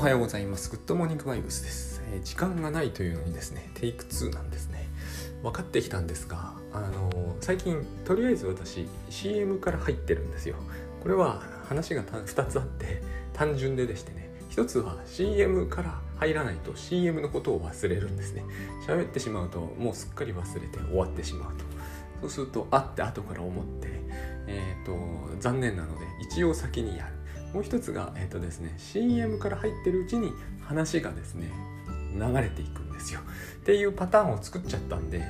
おはようございます。グッドモーニングバイブスです、えー、時間がないというのにですね、テイク2なんですね。分かってきたんですが、あのー、最近とりあえず私 CM から入ってるんですよ。これは話が2つあって単純ででしてね、1つは CM から入らないと CM のことを忘れるんですね。喋ってしまうともうすっかり忘れて終わってしまうと。そうすると、あって後から思って、えっ、ー、と、残念なので一応先にやる。もう一つが、えーとですね、CM から入ってるうちに話がですね流れていくんですよ。っていうパターンを作っちゃったんで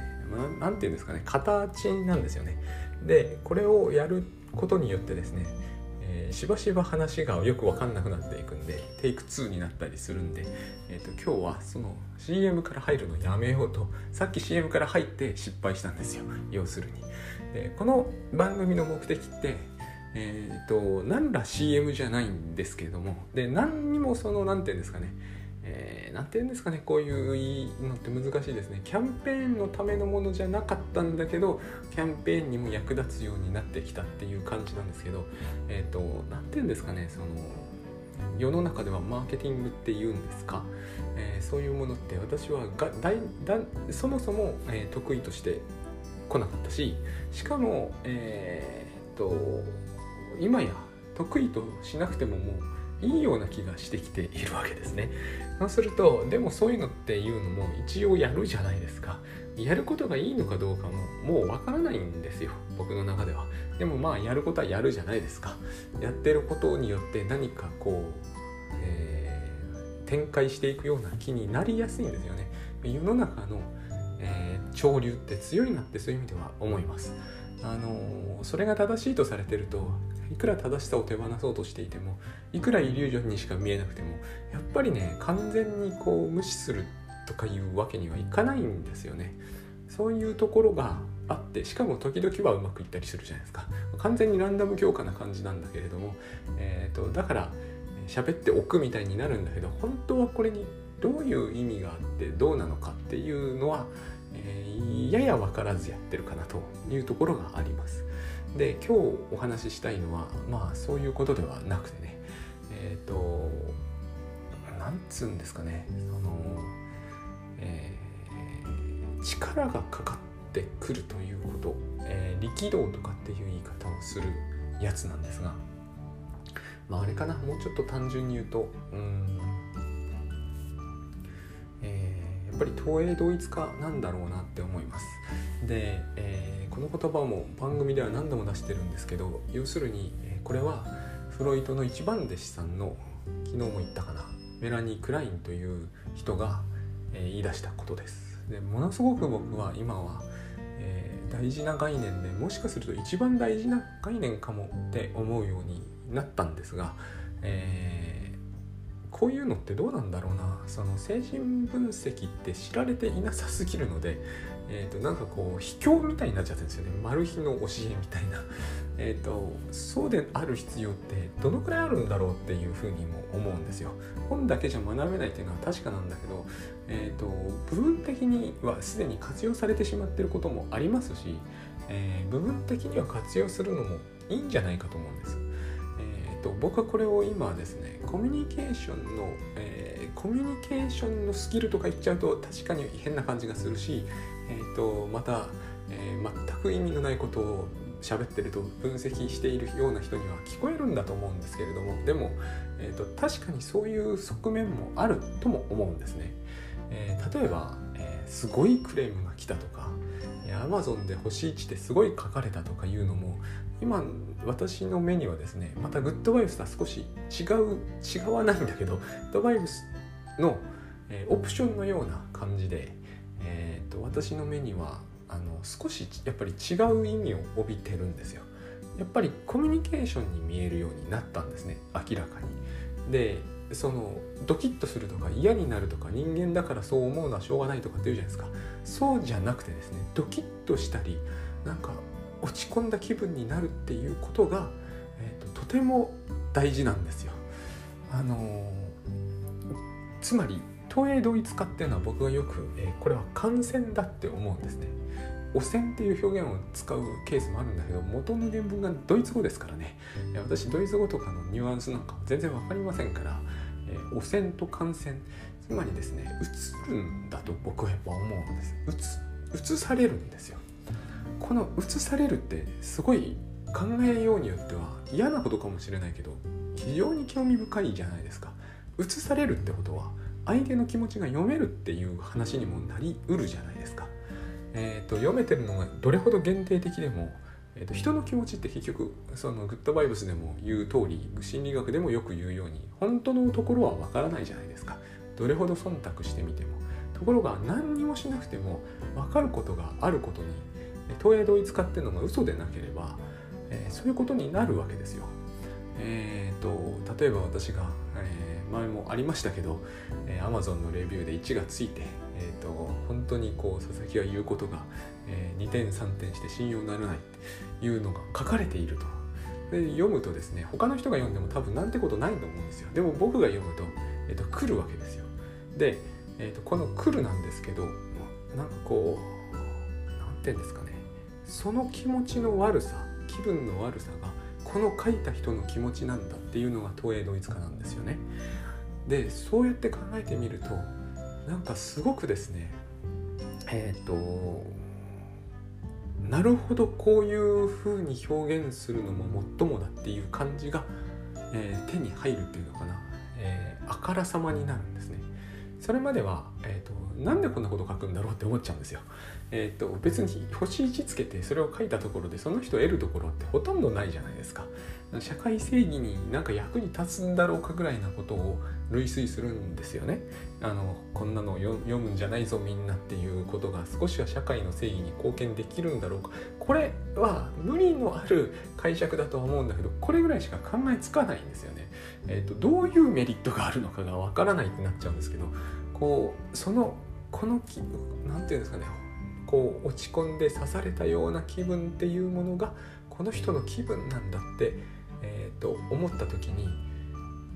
何て言うんですかね形なんですよね。でこれをやることによってですね、えー、しばしば話がよく分かんなくなっていくんでテイク2になったりするんで、えーと、今日はその CM から入るのやめようとさっき CM から入って失敗したんですよ。要するに。でこの番組の目的ってえっ、ー、と何ら CM じゃないんですけれどもで何にもその何て言うんですかねえー、なんて言うんですかねこういうのって難しいですね。キャンペーンのためのものじゃなかったんだけどキャンペーンにも役立つようになってきたっていう感じなんですけどえっ、ー、と何て言うんですかねその世の中ではマーケティングって言うんですか、えー、そういうものって私はがだいだそもそも、えー、得意としてこなかったししかもえっ、と今や得意としなくてももういいような気がしてきているわけですね。そうするとでもそういうのっていうのも一応やるじゃないですか。やることがいいのかどうかももうわからないんですよ僕の中では。でもまあやることはやるじゃないですか。やってることによって何かこう、えー、展開していくような気になりやすいんですよね。世の中の、えー、潮流って強いなってそういう意味では思います。あのそれが正しいとされてるといくら正しさを手放そうとしていてもいくらイリュージョンにしか見えなくてもやっぱりね完全にこう無視するとかいうわけにはいかないんですよね。そういうところがあってしかも時々はうまくいったりするじゃないですか完全にランダム強化な感じなんだけれども、えーと、だから喋っておくみたいになるんだけど本当はこれにどういう意味があってどうなのかっていうのは、え、やや分からずやってるかなというところがあります。で今日お話ししたいのはまあそういうことではなくてねえっ、ー、となんつうんですかねその、えー、力がかかってくるということ、えー、力道とかっていう言い方をするやつなんですがまああれかなもうちょっと単純に言うとうんぱり東映同一化なんだろうなって思います。で、えー、この言葉も番組では何度も出してるんですけど要するにこれはフロイトの一番弟子さんの昨日も言ったかなメラニー・クラインという人が、え、言い出したことです。でものすごく僕は今は、えー、大事な概念でもしかすると一番大事な概念かもって思うようになったんですが、えーこういうのってどうなんだろうな。その精神分析って知られていなさすぎるので、えー、となんかこう卑怯みたいになっちゃってるんですよね。マル秘の教えみたいな、えーと、そうである必要ってどのくらいあるんだろうっていうふうにも思うんですよ。本だけじゃ学べないっていうのは確かなんだけど、えーと、部分的にはすでに活用されてしまってることもありますし、えー、部分的には活用するのもいいんじゃないかと思うんです。と、僕はこれを今ですねコミュニケーションの、えー、コミュニケーションのスキルとか言っちゃうと確かに変な感じがするし、えーと、また、えー、全く意味のないことを喋ってると分析しているような人には聞こえるんだと思うんですけれどもでも、えーと、確かにそういう側面もあるとも思うんですね。えー、例えば、えー、すごいクレームが来たとか Amazon で星1ってすごい書かれたとかいうのも今私の目にはですねまたグッドバイブスとは少し違う違わないんだけどグッドバイブスの、えー、オプションのような感じで、えーと、私の目にはあの少しやっぱり違う意味を帯びてるんですよ。やっぱりコミュニケーションに見えるようになったんですね明らかに。でそのドキッとするとか嫌になるとか人間だからそう思うのはしょうがないとかって言うじゃないですかそうじゃなくてですねドキッとしたりなんか落ち込んだ気分になるっていうことが、えーと、とても大事なんですよ。あのー、つまり東映同一化っていうのは僕がよく、えー、これは感染だって思うんですね。汚染っていう表現を使うケースもあるんだけど元の原文がドイツ語ですからね私ドイツ語とかのニュアンスなんか全然分かりませんから、えー、汚染と感染つまりですね映るんだと僕はやっぱ思うんです映されるんですよこの映されるってすごい考えようによっては嫌なことかもしれないけど非常に興味深いじゃないですか。映されるってことは相手の気持ちが読めるっていう話にもなりうるじゃないですか、えーと、読めてるのがどれほど限定的でも、えーと、人の気持ちって結局そのグッドバイブスでも言う通り心理学でもよく言うように本当のところはわからないじゃないですか。どれほど忖度してみても。ところが何にもしなくても分かることがあることに東映同一化っていうのが嘘でなければ、えー、そういうことになるわけですよ。えーと、例えば私が、えー、前もありましたけど、えー、Amazon のレビューで1がついて、えーと、本当にこう佐々木が言うことが、えー、2点3点して信用ならないっていうのが書かれていると。で読むとですね他の人が読んでも多分なんてことないと思うんですよ。でも僕が読むと,、えーと、来るわけですよ。で、えーと、この「来る」なんですけどなんかこう何て言うんですかねその気持ちの悪さ気分の悪さがこの書いた人の気持ちなんだっていうのが東映ドイツ化なんですよね。でそうやって考えてみるとなんかすごくですねえっ、ー、となるほどこういうふうに表現するのももっともだっていう感じが、えー、手に入るっていうのかな、えー、あからさまになるんですね。それまでは、えーと、なんでこんなこと書くんだろうって思っちゃうんですよ。えーと、別に星1つけてそれを書いたところでその人を得るところってほとんどないじゃないですか。社会正義になんか役に立つんだろうかぐらいなことを類推するんですよね。あのこんなの読むんじゃないぞみんなっていうことが少しは社会の正義に貢献できるんだろうかこれは無理のある解釈だとは思うんだけどこれぐらいしか考えつかないんですよね。えーと、どういうメリットがあるのかがわからないってなっちゃうんですけどこうそのこの何て言うんですかねこう落ち込んで刺されたような気分っていうものがこの人の気分なんだって、えーと、思った時に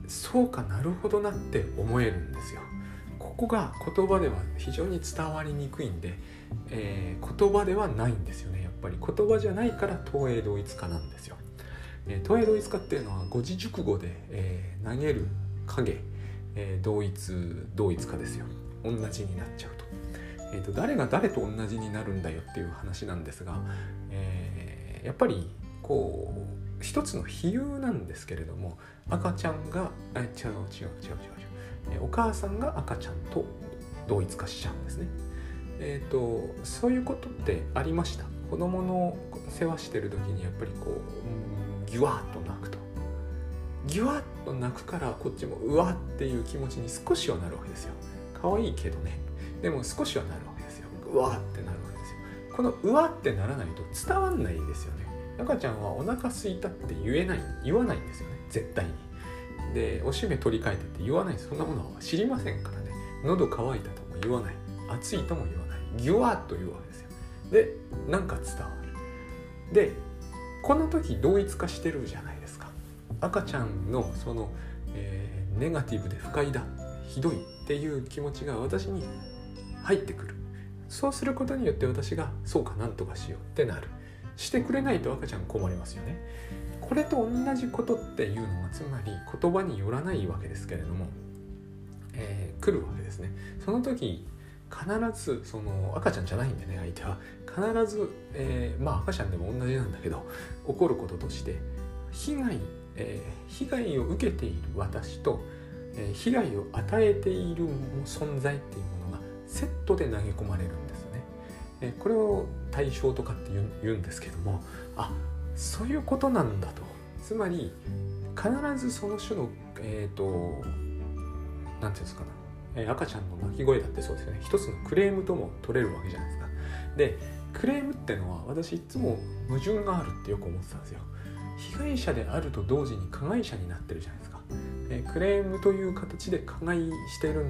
そうかなるほどなって思えるんですよ。ここが言葉では非常に伝わりにくいんで、えー、言葉ではないんですよねやっぱり言葉じゃないから東映同一化なんですよ。えー、東映同一化っていうのは五字熟語で、えー、投げる影、えー、同一同一化ですよ同じになっちゃうと,、えーと、誰が誰と同じになるんだよっていう話なんですが、えー、やっぱりこう一つの比喩なんですけれども赤ちゃんがえ違う違う違う違う違う、お母さんが赤ちゃんと同一化しちゃうんですね。えーと、そういうことってありました？子供の世話してる時にやっぱりこうギュワッと泣くと。ギュワッと泣くからこっちもうわっていう気持ちに少しはなるわけですよ。可愛いけどね。でも少しはなるわけですよ。うわってなるわけですよ。このうわってならないと伝わんないですよね。赤ちゃんはお腹すいたって言えない言わないんですよね。絶対に。でおしめ取り替えてって言わない。そんなものは知りませんからね。喉乾いたとも言わない。暑いとも言わない。ギュワッと言うわけですよ。でなんか伝わる。でこの時同一化してるじゃないですか。赤ちゃんのその、えー、ネガティブで不快だひどいっていう気持ちが私に入ってくる。そうすることによって私がそうかなんとかしようってなる。してくれないと赤ちゃん困りますよね。これと同じことっていうのはつまり言葉によらないわけですけれども、えー、来るわけですね。その時必ずその赤ちゃんじゃないんでね相手は。必ず、えー、まあ赤ちゃんでも同じなんだけど起こることとして被害えー、被害を受けている私と、えー、被害を与えている存在っていうものがセットで投げ込まれるん。え、これを対象とかって言うんですけどもあそういうことなんだと。つまり必ずその種のえっ、ー、と何て言うんですかな、え赤ちゃんの泣き声だってそうですよね。一つのクレームとも取れるわけじゃないですか。でクレームってのは私いつも矛盾があるってよく思ってたんですよ。被害者であると同時に加害者になってるじゃないですか、え、クレームという形で加害してる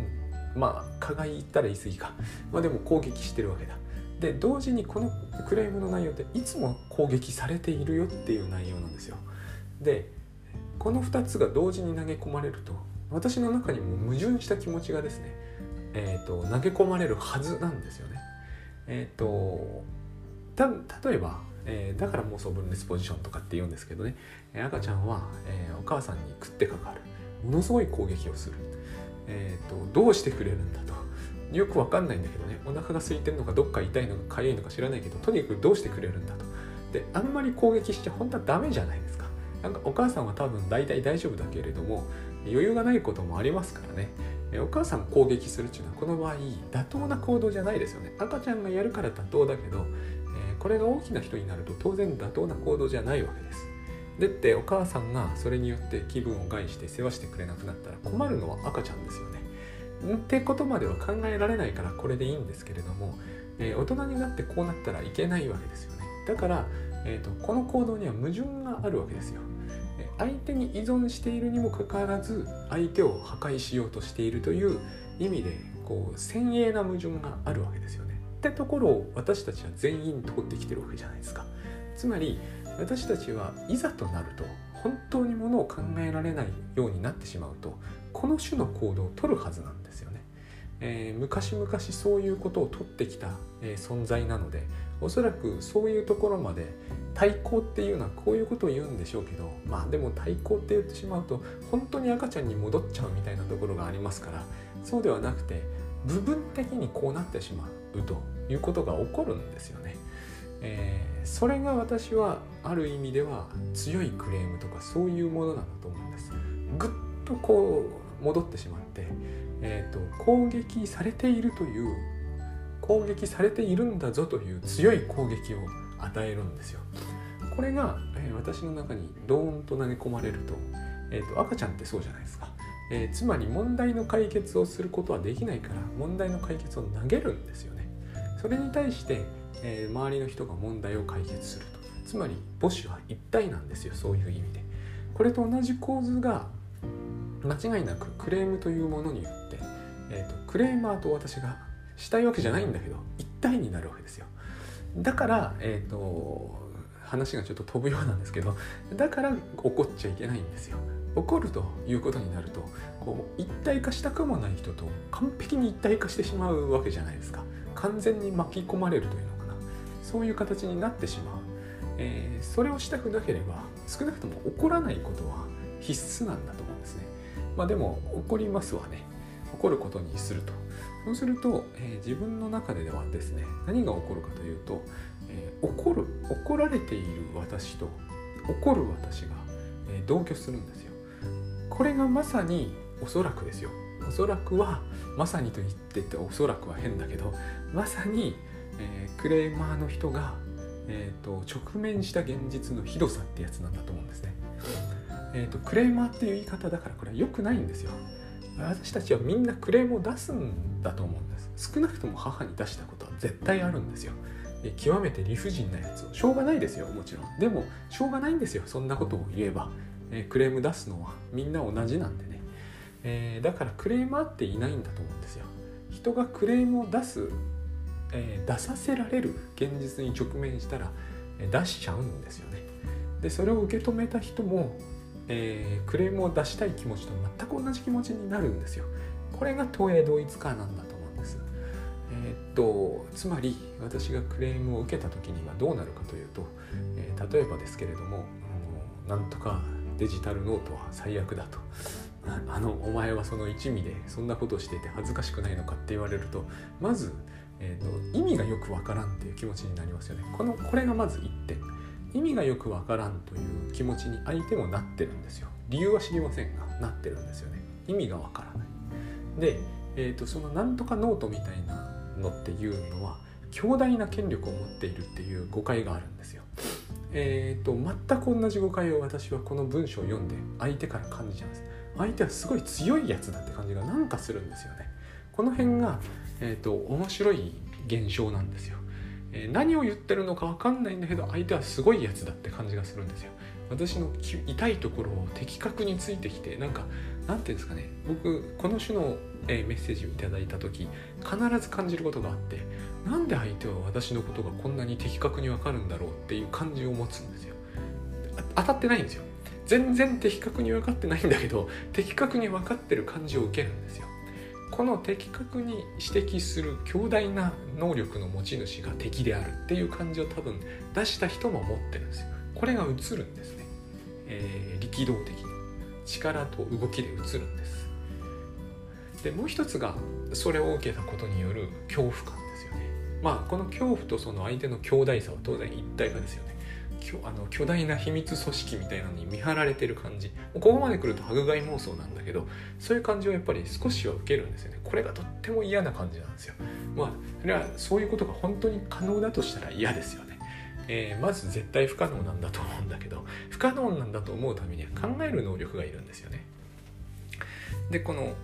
まあ加害言ったら言い過ぎか。まあでも攻撃してるわけだ。で同時にこのクレームの内容っていつも攻撃されているよっていう内容なんですよ。でこの2つが同時に投げ込まれると私の中にも矛盾した気持ちがですね、えーと、投げ込まれるはずなんですよね。えっ、ー、と例えばえー、だから妄想分裂ポジションとかって言うんですけどね、赤ちゃんは、えー、お母さんに食ってかかる、ものすごい攻撃をする、えーと、どうしてくれるんだと。よくわかんないんだけどねお腹が空いてるのかどっか痛いのか痒いのか知らないけどとにかくどうしてくれるんだと。であんまり攻撃しちゃ本当はダメじゃないですか。なんかお母さんは多分大体大丈夫だけれども余裕がないこともありますからね。お母さん攻撃するっていうのはこの場合妥当な行動じゃないですよね。赤ちゃんがやるから妥当だけど、えー、これが大きな人になると当然妥当な行動じゃないわけです。でってお母さんがそれによって気分を害して世話してくれなくなったら困るのは赤ちゃんですよね。ってことまでは考えられないからこれでいいんですけれども、えー、大人になってこうなったらいけないわけですよねだから、えーと、この行動には矛盾があるわけですよ相手に依存しているにもかかわらず相手を破壊しようとしているという意味でこう先鋭な矛盾があるわけですよね。ってところを私たちは全員通ってきてるわけじゃないですか。つまり私たちはいざとなると本当にものを考えられないようになってしまうとこの種の行動を取るはずなんですよね。えー、昔々そういうことを取ってきた、えー、存在なのでおそらくそういうところまで対抗っていうのはこういうことを言うんでしょうけどまあでも対抗って言ってしまうと本当に赤ちゃんに戻っちゃうみたいなところがありますからそうではなくて部分的にこうなってしまうということが起こるんですよね。えー、それが私はある意味では強いクレームとかそういうものなんだと思うんです。ぐっとこう戻ってしまって、えーと、攻撃されているという攻撃されているんだぞという強い攻撃を与えるんですよ。これが、えー、私の中にドーンと投げ込まれると,、えーと、赤ちゃんってそうじゃないですか、えー、つまり問題の解決をすることはできないから問題の解決を投げるんですよね。それに対して、えー、周りの人が問題を解決するとつまり母子は一体なんですよそういう意味で。これと同じ構図が間違いなくクレームというものによって、えーとクレーマーと私がしたいわけじゃないんだけど一体になるわけですよ。だから、えーと、話がちょっと飛ぶようなんですけどだから怒っちゃいけないんですよ。怒るということになるとこう一体化したくもない人と完璧に一体化してしまうわけじゃないですか完全に巻き込まれるというのかなそういう形になってしまう、えー、それをしたくなければ少なくとも怒らないことは必須なんだと思うんですねまあでも怒りますわね。怒ることにすると。そうすると、えー、自分の中ではですね何が起こるかというと、えー、怒る怒られている私と怒る私が、えー、同居するんですよ。これがまさにおそらくですよ。おそらくはまさにと言ってておそらくは変だけどまさに、えー、クレーマーの人が、えーと、直面した現実のひどさってやつなんだと思うんですね。えーとクレーマーっていう言い方だからこれは良くないんですよ。私たちはみんなクレームを出すんだと思うんです。少なくとも母に出したことは絶対あるんですよ。極めて理不尽なやつを。しょうがないですよもちろん。でもしょうがないんですよそんなことを言えば、えー、クレーム出すのは。みんな同じなんでね、えー、だからクレーマーっていないんだと思うんですよ。人がクレームを出す、えー、出させられる現実に直面したら、え出しちゃうんですよね。でそれを受け止めた人もえー、クレームを出したい気持ちと全く同じ気持ちになるんですよ。これが投影同一化なんだと思うんです。えー、っとつまり私がクレームを受けた時にはどうなるかというと、えー、例えばですけれどもなんとかデジタルノートは最悪だと。あのお前はその一味でそんなことをしていて恥ずかしくないのかって言われるとまず、えーと、意味がよくわからんっていう気持ちになりますよね。このこれがまず1点。意味がよくわからんという気持ちに相手もなってるんですよ。理由は知りませんがなってるんですよね。意味がわからない。で、えーと、そのなんとかノートみたいなのっていうのは強大な権力を持っているっていう誤解があるんですよ。えーと、全く同じ誤解を私はこの文章を読んで相手から感じちゃうんです。相手はすごい強いやつだって感じがなんかするんですよね。この辺が、えーと面白い現象なんですよ。え何を言ってるのか分かんないんだけど相手はすごいやつだって感じがするんですよ。私の痛いところを的確についてきてなんかなんていうんですかね。僕この種の、えメッセージをいただいた時必ず感じることがあってなんで相手は私のことがこんなに的確に分かるんだろうっていう感じを持つんですよ。当たってないんですよ。全然的確に分かってないんだけど的確に分かってる感じを受けるんですよ。この的確に指摘する強大な能力の持ち主が敵であるっていう感じを多分出した人も持ってるんですよ。これが映るんですね、えー、力道的に力と動きで映るんです。でもう一つがそれを受けたことによる恐怖感ですよね。まあこの恐怖とその相手の強大さは当然一体化ですよね。あの巨大な秘密組織みたいなのに見張られてる感じ。ここまで来ると迫害妄想なんだけどそういう感じはやっぱり少しは受けるんですよね。これがとっても嫌な感じなんですよ。まあそれはそういうことが本当に可能だとしたら嫌ですよね。えー、まず絶対不可能なんだと思うんだけど不可能なんだと思うためには考える能力がいるんですよね。でこの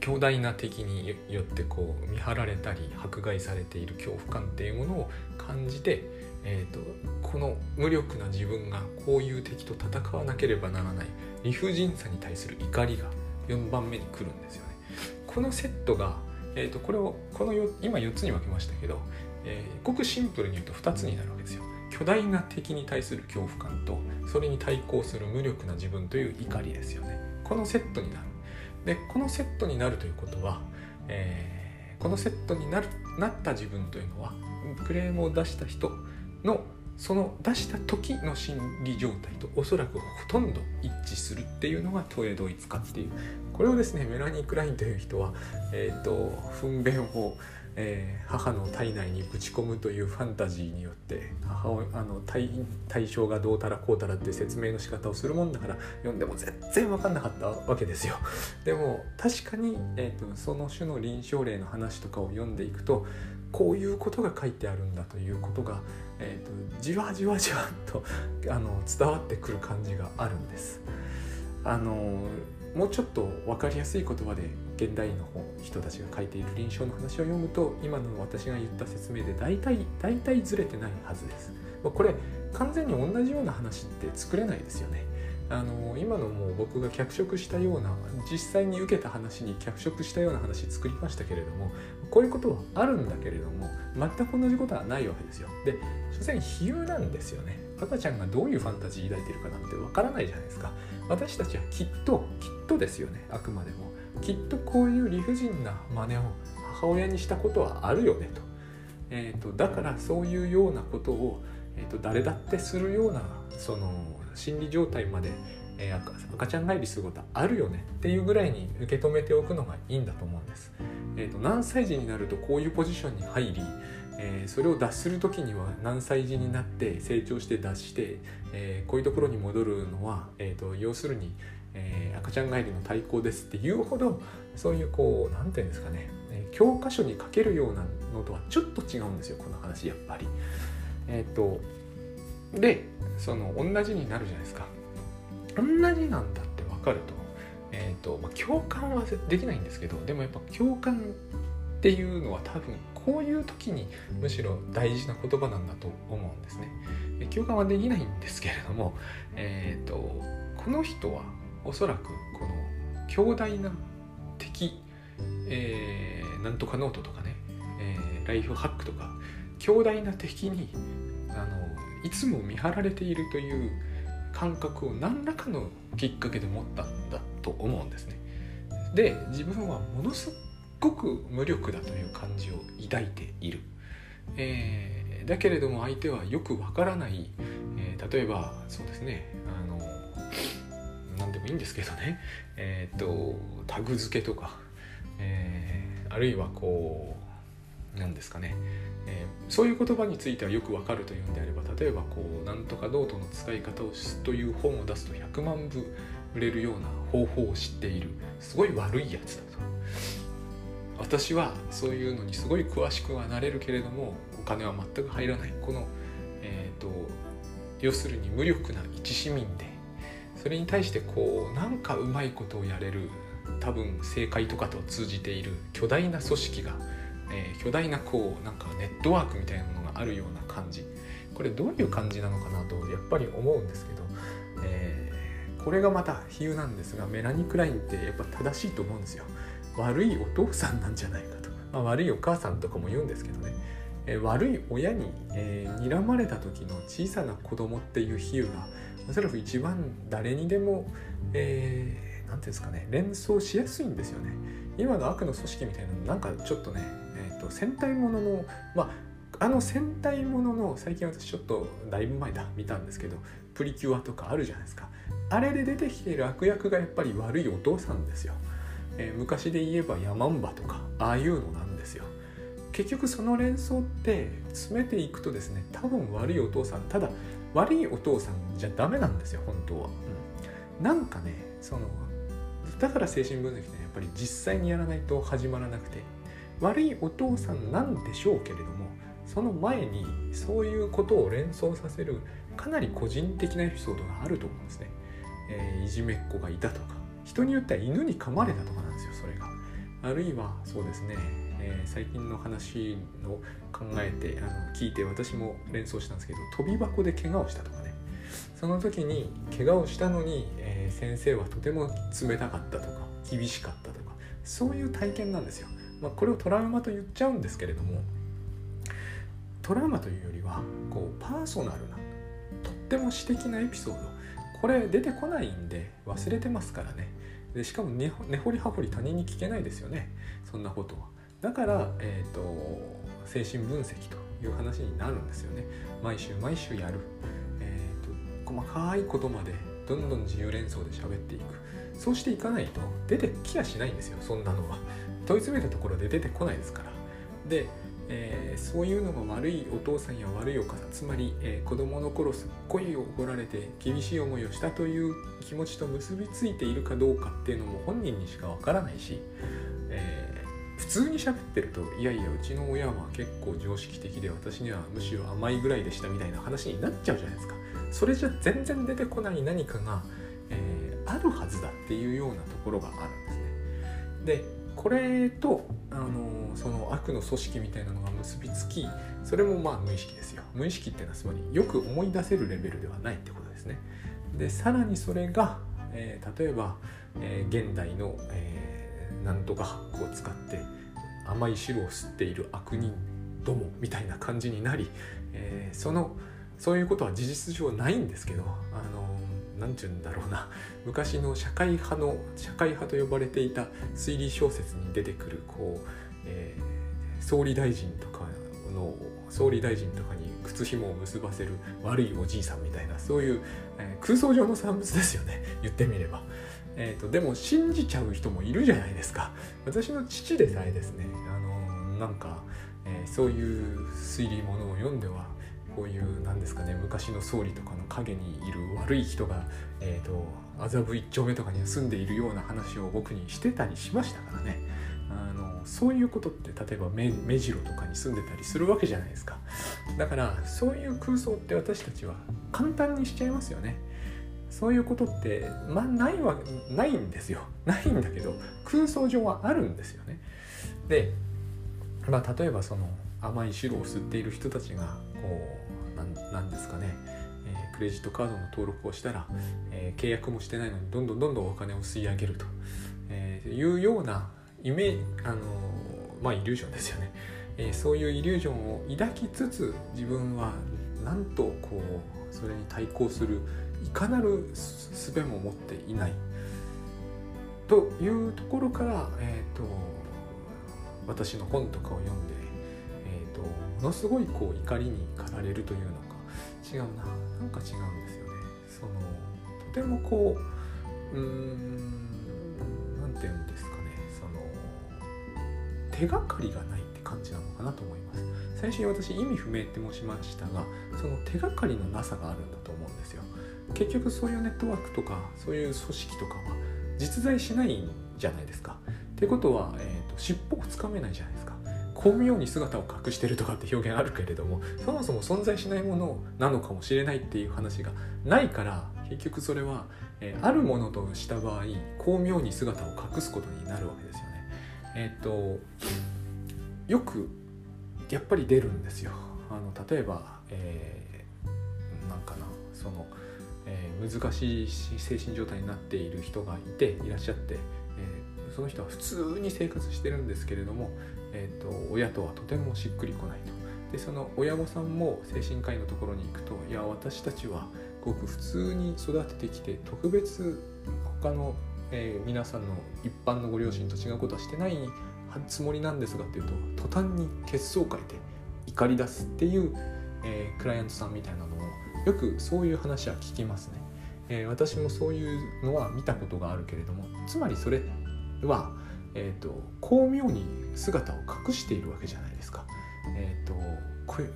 強大な敵によってこう見張られたり迫害されている恐怖感っていうものを感じてえーと、この無力な自分がこういう敵と戦わなければならない理不尽さに対する怒りが4番目に来るんですよね。このセットが、えーと、これをこのよ今4つに分けましたけど、えー、ごくシンプルに言うと2つになるわけですよ。巨大な敵に対する恐怖感とそれに対抗する無力な自分という怒りですよね。このセットになる。でこのセットになるということは、えー、このセットになるなった自分というのはクレームを出した人のその出した時の心理状態とおそらくほとんど一致するっていうのがトレードイツ化っていう。これをですねメラニー・クラインという人は、えーと、糞便を、えー、母の体内にぶち込むというファンタジーによって母親あの対対象がどうたらこうたらって説明の仕方をするもんだから読んでも全然分かんなかったわけですよ。でも確かに、えーとその種の臨床例の話とかを読んでいくとこういうことが書いてあるんだということがえーと、じわじわじわっとあの伝わってくる感じがあるんです。あのもうちょっと分かりやすい言葉で現代の人たちが書いている臨床の話を読むと今の私が言った説明で大体大体ずれてないはずです。これ完全に同じような話って作れないですよね。あの今のもう僕が脚色したような実際に受けた話に脚色したような話作りましたけれどもこういうことはあるんだけれども全く同じことはないわけですよで所詮比喩なんですよね赤ちゃんがどういうファンタジー抱いてるかなんてわからないじゃないですか私たちはきっときっとですよねあくまでもきっとこういう理不尽な真似を母親にしたことはあるよねと,、えーと、だからそういうようなことを、えーと誰だってするようなその心理状態まで、えー、赤ちゃん返りすることはあるよねっていうぐらいに受け止めておくのがいいんだと思うんです。えーと、何歳児になるとこういうポジションに入り、えー、それを脱する時には何歳児になって成長して脱して、えー、こういうところに戻るのは、えーと、要するに、えー、赤ちゃん返りの対抗ですっていうほどそういうこう何て言うんですかね教科書に書けるようなのとはちょっと違うんですよこの話やっぱり。えっ、とでその同じになるじゃないですか同じなんだって分かると,、えーとまあ、共感はできないんですけどでもやっぱ共感っていうのは多分こういう時にむしろ大事な言葉なんだと思うんですね。共感はできないんですけれども、えーと、この人はおそらくこの強大な敵、えー、なんとかノートとかね、えー、ライフハックとか強大な敵にあのいつも見張られているという感覚を何らかのきっかけで持ったんだと思うんですね。で自分はものすごく無力だという感じを抱いている。えー、だけれども相手はよくわからない、えー、例えばそうですねあのもいいんですけどね。えっ、とタグ付けとか、えー、あるいはこう何ですかね。えー、そういう言葉についてはよくわかるというんであれば例えばこう「なんとかノートの使い方をすという本を出すと100万部売れるような方法を知っている。すごい悪いやつだと。私はそういうのにすごい詳しくはなれるけれどもお金は全く入らない。この、えーと、と要するに無力な一市民でそれに対してこうなんかうまいことをやれる多分正解とかと通じている巨大な組織がえー、巨大なこうなんかネットワークみたいなものがあるような感じ。これどういう感じなのかなとやっぱり思うんですけど、えー、これがまた比喩なんですがメラニ・クラインってやっぱ正しいと思うんですよ。悪いお父さんなんじゃないかと、まあ、悪いお母さんとかも言うんですけどね、えー、悪い親に、えー、睨まれた時の小さな子供っていう比喩がおそらく一番誰にでも、えー、ていうんですかね連想しやすいんですよね。今の悪の組織みたいなのなんかちょっとねと戦隊もののまああの戦隊ものの最近私ちょっとだいぶ前だ見たんですけどプリキュアとかあるじゃないですか。あれで出てきている悪役がやっぱり悪いお父さんですよ、えー、昔で言えばヤマンバとかああいうのなんですよ。結局その連想って詰めていくとですね多分悪いお父さんただ悪いお父さんじゃダメなんですよ本当は、うん、なんかねそのだから精神分析ってやっぱり実際にやらないと始まらなくて悪いお父さんなんでしょうけれどもその前にそういうことを連想させるかなり個人的なエピソードがあると思うんですね、えー、いじめっ子がいたとか人によっては犬に噛まれたとかなんですよそれが。あるいはそうですね、えー、最近の話を考えてあの聞いて私も連想したんですけど飛び箱で怪我をしたとかね。その時に怪我をしたのに、えー、先生はとても冷たかったとか厳しかったとかそういう体験なんですよ、まあ、これをトラウマと言っちゃうんですけれどもトラウマというよりはこうパーソナルなとっても私的なエピソード。これ出てこないんで忘れてますからね。でしかも根掘り葉掘り他人に聞けないですよね。そんなことは。だから、えーと、精神分析という話になるんですよね。毎週毎週やる、えーと、細かいことまでどんどん自由連想で喋っていく。そうしていかないと出てきやしないんですよ。そんなのは。問い詰めたところで出てこないですから。でえー、そういうのが悪いお父さんや悪いお母さんつまり、えー、子供の頃すっごい怒られて厳しい思いをしたという気持ちと結びついているかどうかっていうのも本人にしかわからないし、普通に喋ってるといやいやうちの親は結構常識的で私にはむしろ甘いぐらいでしたみたいな話になっちゃうじゃないですか。それじゃ全然出てこない何かが、えー、あるはずだっていうようなところがあるんですね。でこれとあのその悪の組織みたいなのが結びつきそれもまあ無意識ですよ。無意識っていうのはつまりよく思い出せるレベルではないってことですね。でさらにそれが、えー、例えば、え、現代の、えー、なんとかハックを使って甘い汁を吸っている悪人どもみたいな感じになり、えー、そのそういうことは事実上ないんですけどあの何て言うんだろうな昔の社会派の社会派と呼ばれていた推理小説に出てくるこう、えー、総理大臣とかの総理大臣とかに靴紐を結ばせる悪いおじいさんみたいなそういう、えー、空想上の産物ですよね言ってみれば。えーと、でも信じちゃう人もいるじゃないですか。私の父でさえですね。あのなんか、えー、そういう推理ものを読んではこういうなんですかね昔の総理とかの陰にいる悪い人が、えーと、麻布一丁目とかに住んでいるような話を僕にしてたりしましたからね。あのそういうことって例えば目目白とかに住んでたりするわけじゃないですか。だからそういう空想って私たちは簡単にしちゃいますよね。そういうことってまあないわないんですよ。ないんだけど空想上はあるんですよね。でまあ例えばその甘い汁を吸っている人たちがこうなんですかね、えー、クレジットカードの登録をしたら、えー、契約もしてないのにどんどんどんどんお金を吸い上げると、えー、いうようなイメあのまあイリュージョンですよね、えそういうイリュージョンを抱きつつ自分はなんとこうそれに対抗するいかなる術も持っていない。というところから、えーと私の本とかを読んでえー、とものすごいこう怒りに駆られるというのか。違うな。なんか違うんですよね。そのとてもこううーん何て言うんですかね。その手がかりがないって感じなのかなと思います。最初に私意味不明って申しましたがその手がかりのなさがあるんだ結局そういうネットワークとかそういう組織とかは実在しないんじゃないですかってことは、えーと、尻尾をつかめないじゃないですか巧妙に姿を隠してるとかって表現あるけれどもそもそも存在しないものなのかもしれないっていう話がないから結局それは、えー、あるものとした場合巧妙に姿を隠すことになるわけですよね。えっ、とよくやっぱり出るんですよ。あの例えば、えー、なんかなその、えー、難しい精神状態になっている人がいていらっしゃって、えー、その人は普通に生活してるんですけれどもえーと、親とはとてもしっくりこないと。でその親御さんも精神科医のところに行くといや私たちはごく普通に育ててきて特別他の、えー、皆さんの一般のご両親と違うことはしてないつもりなんですがっていうと途端に血相を変えて怒り出すっていう、えー、クライアントさんみたいなのもよくそういう話は聞きますね。えー、私もそういうのは見たことがあるけれどもつまりそれは、えーと、巧妙に姿を隠しているわけじゃないですか。えーと、これ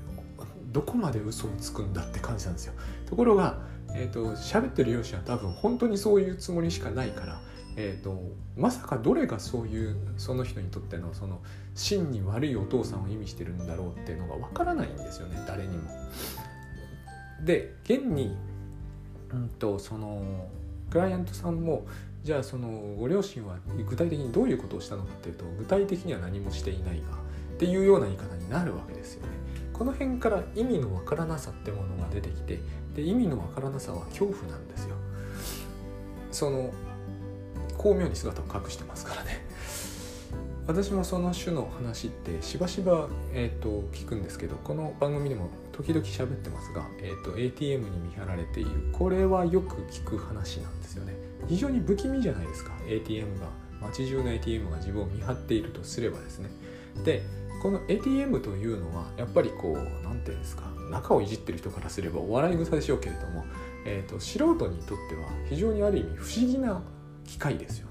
どこまで嘘をつくんだって感じなんですよ。ところが、えーと、喋ってる容姿は多分本当にそういうつもりしかないから、えー、とまさかどれがそういうその人にとってのその真に悪いお父さんを意味してるんだろうっていうのがわからないんですよね誰にも。で現にうんとそのクライアントさんもじゃあそのご両親は具体的にどういうことをしたのかっていうと具体的には何もしていないがっていうような言い方になるわけですよね。この辺から意味のわからなさってものが出てきてで意味のわからなさは恐怖なんですよ。その巧妙に姿を隠してますからね。私もその種の話ってしばしば、えーと、聞くんですけどこの番組でも時々喋ってますが、えーと、ATM に見張られているこれはよく聞く話なんですよね。非常に不気味じゃないですか。ATM が街中の ATM が自分を見張っているとすればですね。でこの ATM というのはやっぱりこう何て言うんですか中をいじってる人からすればお笑い草でしょうけれども、えーと素人にとっては非常にある意味不思議な機械ですよ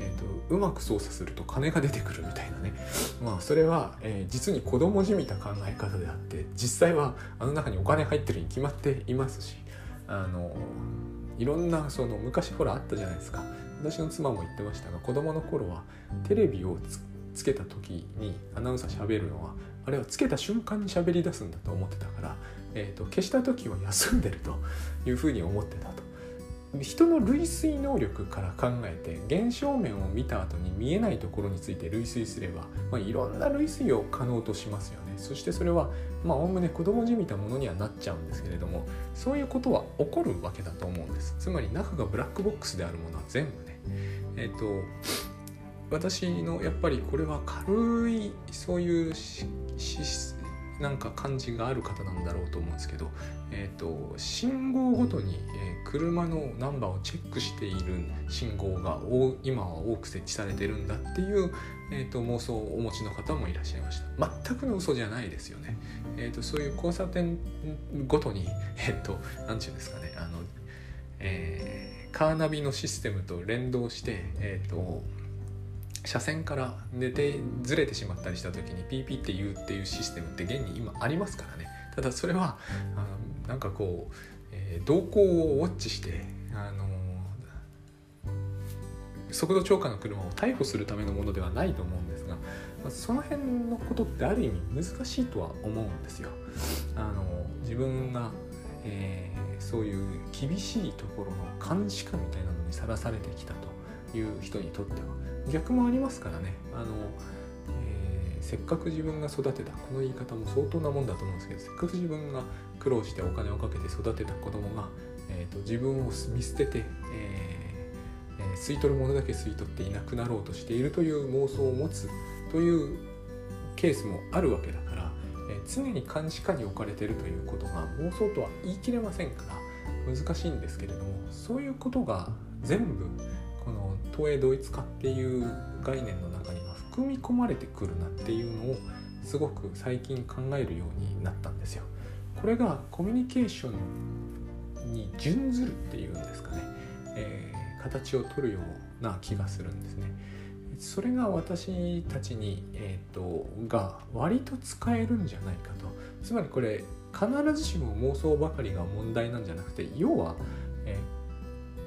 えー、とうまく操作すると金が出てくるみたいなね まあそれは、えー、実に子供じみた考え方であって実際はあの中にお金入ってるに決まっていますしあのいろんなその昔ほらあったじゃないですか私の妻も言ってましたが子供の頃はテレビをつけた時にアナウンサー喋るのはあれはつけた瞬間に喋り出すんだと思ってたから、えーと消した時は休んでるというふうに思ってたと。人の類推能力から考えて現象面を見た後に見えないところについて類推すれば、まあ、いろんな類推を可能としますよね。そしてそれはまあおおむね子供じみたものにはなっちゃうんですけれどもそういうことは起こるわけだと思うんです。つまり中がブラックボックスであるものは全部ね。えっ、ー、と私のやっぱりこれは軽いそういうなんか感じがある方なんだろうと思うんですけど、えーと、信号ごとに、え、車のナンバーをチェックしている信号が今は多く設置されてるんだっていう、えーと、妄想をお持ちの方もいらっしゃいました。全くの嘘じゃないですよね、えーと、そういう交差点ごとにえっ、ー、と何て言うんですかねあの、えー、カーナビのシステムと連動してえっ、ー、と車線から寝てずれてしまったりした時に PP って言うっていうシステムって現に今ありますからねただそれはあのなんかこう、えー、動向をウォッチしてあの速度超過の車を逮捕するためのものではないと思うんですが、まあ、その辺のことってある意味難しいとは思うんですよ。あの自分が、えー、そういう厳しいところの監視下みたいなのにさらされてきたという人にとっては逆もありますからね。あの、えー、せっかく自分が育てたこの言い方も相当なもんだと思うんですけどせっかく自分が苦労してお金をかけて育てた子供が、えーと、自分を見捨てて、えー、吸い取るものだけ吸い取っていなくなろうとしているという妄想を持つというケースもあるわけだから、えー、常に監視下に置かれてるということが妄想とは言い切れませんから難しいんですけれどもそういうことが全部この東映同一化っていう概念の中には含み込まれてくるなっていうのをすごく最近考えるようになったんですよ。これがコミュニケーションに準ずるっていうんですかね、えー、形を取るような気がするんですね。それが私たちに、えーと、が割と使えるんじゃないかとつまりこれ必ずしも妄想ばかりが問題なんじゃなくて要は、えー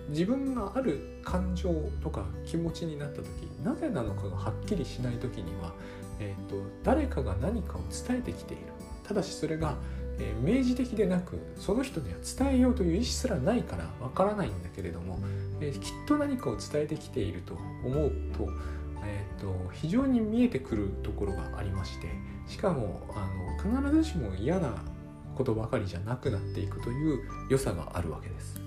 自分がある感情とか気持ちになった時なぜなのかがはっきりしない時には、えーと、誰かが何かを伝えてきているただしそれが、えー、明示的でなくその人には伝えようという意思すらないからわからないんだけれども、えー、きっと何かを伝えてきていると思うと,、えーと、非常に見えてくるところがありましてしかもあの必ずしも嫌なことばかりじゃなくなっていくという良さがあるわけです。